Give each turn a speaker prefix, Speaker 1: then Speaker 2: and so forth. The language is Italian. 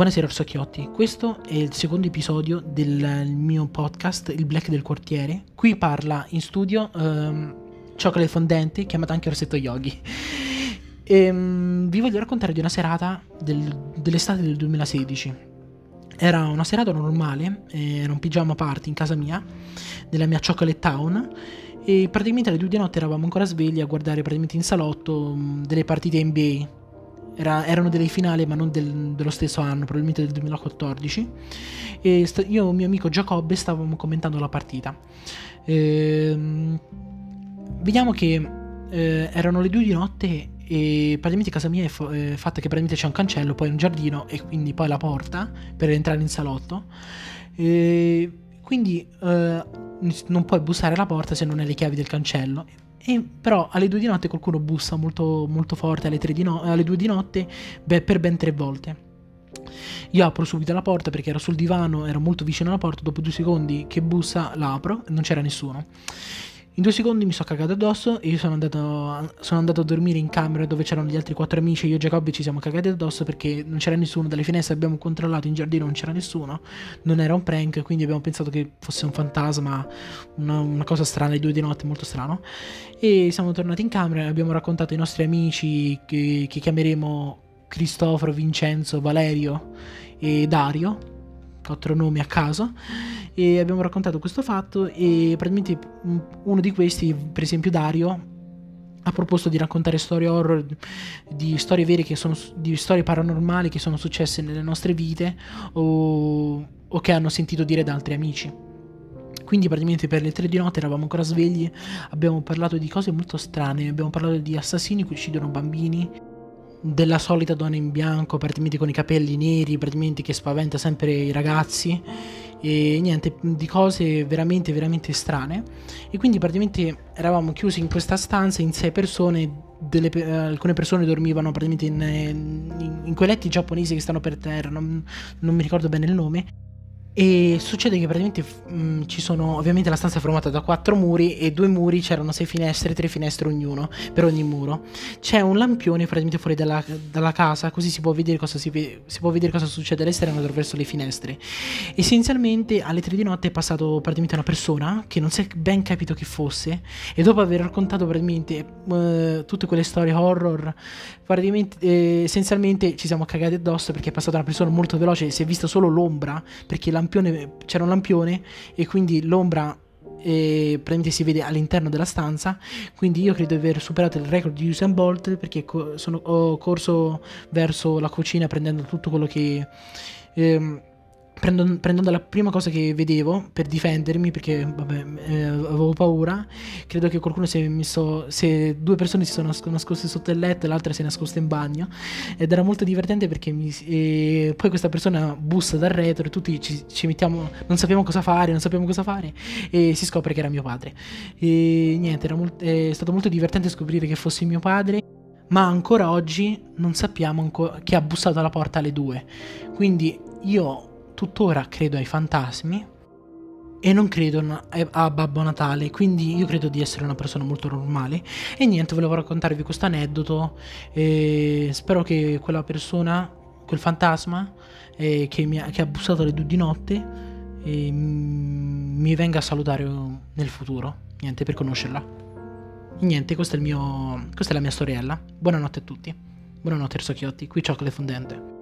Speaker 1: Buonasera Orsacchiotti, questo è il secondo episodio del mio podcast Il Black del Quartiere. Qui parla in studio um, Chocolate Fondente, chiamata anche Orsetto Yogi. E, um, vi voglio raccontare di una serata del, dell'estate del 2016. Era una serata normale, era un pigiama party in casa mia, nella mia Chocolate Town. E praticamente alle due di notte eravamo ancora svegli a guardare praticamente in salotto um, delle partite NBA era, erano delle finali, ma non del, dello stesso anno, probabilmente del 2014. E st- io e un mio amico Giacobbe stavamo commentando la partita. Ehm, vediamo che eh, erano le due di notte e praticamente casa mia è, f- è, fatta che praticamente c'è un cancello, poi un giardino e quindi poi la porta per entrare in salotto. E quindi eh, non puoi bussare alla porta se non hai le chiavi del cancello. E però alle due di notte qualcuno bussa molto, molto forte alle, di no- alle due di notte beh, per ben tre volte. Io apro subito la porta perché ero sul divano, ero molto vicino alla porta, dopo due secondi che bussa la apro non c'era nessuno. In due secondi mi sono cagato addosso e io sono andato, sono andato, a dormire in camera dove c'erano gli altri quattro amici. Io e Giacobbe ci siamo cagati addosso perché non c'era nessuno. Dalle finestre abbiamo controllato in giardino, non c'era nessuno. Non era un prank, quindi abbiamo pensato che fosse un fantasma, una, una cosa strana, le due di notte, molto strano. E siamo tornati in camera e abbiamo raccontato ai nostri amici che, che chiameremo Cristoforo, Vincenzo, Valerio e Dario, quattro nomi a caso e abbiamo raccontato questo fatto e praticamente uno di questi, per esempio Dario, ha proposto di raccontare storie horror, di storie vere che sono, di storie paranormali che sono successe nelle nostre vite o, o che hanno sentito dire da altri amici. Quindi praticamente per le tre di notte eravamo ancora svegli, abbiamo parlato di cose molto strane, abbiamo parlato di assassini che uccidono bambini, della solita donna in bianco, praticamente con i capelli neri, praticamente che spaventa sempre i ragazzi e niente, di cose veramente veramente strane. E quindi praticamente eravamo chiusi in questa stanza in sei persone delle, alcune persone dormivano praticamente in, in, in, quei letti giapponesi che stanno per terra non, non mi ricordo bene il nome e succede che praticamente mh, mm, ci sono, ovviamente la stanza è formata da quattro muri e due muri c'erano sei finestre, tre finestre ognuno, per ogni muro. C'è un lampione praticamente fuori dalla, dalla casa, così si può, vedere cosa si, si può vedere cosa succede all'esterno attraverso le finestre. Essenzialmente alle tre di notte è passato praticamente una persona che non si è ben capito chi fosse e dopo aver raccontato praticamente uh, tutte quelle storie horror, praticamente eh, essenzialmente ci siamo cagati addosso perché è passata una persona molto veloce, si è vista solo l'ombra perché la lampione, c'era un lampione e quindi l'ombra e praticamente si vede all'interno della stanza. Quindi io credo di aver superato il record di Usain Bolt perché co- sono, ho corso verso la cucina prendendo tutto quello che ehm, prendendo, prendendo, la prima cosa che vedevo per difendermi perché vabbè, eh, avevo paura. Credo che qualcuno si è messo se due persone si sono nascoste sotto il letto e l'altra si è nascosta in bagno. Ed era molto divertente perché mi, poi questa persona bussa dal retro e tutti ci, ci, mettiamo non sappiamo cosa fare non sappiamo cosa fare e si scopre che era mio padre. E niente molt- è stato molto divertente scoprire che fosse mio padre ma ancora oggi non sappiamo anco- chi ha bussato alla porta alle due. Quindi io tuttora credo ai fantasmi e non credo a Babbo Natale, quindi io credo di essere una persona molto normale. E niente, volevo raccontarvi questo aneddoto e spero che quella persona, quel fantasma eh, che, mi ha, che ha bussato alle due di notte, eh, mi venga a salutare nel futuro. Niente, per conoscerla. E niente, questo è il mio, questa è la mia storiella. Buonanotte a tutti. Buonanotte Ersocchiotti, qui Cioccolate Fondente.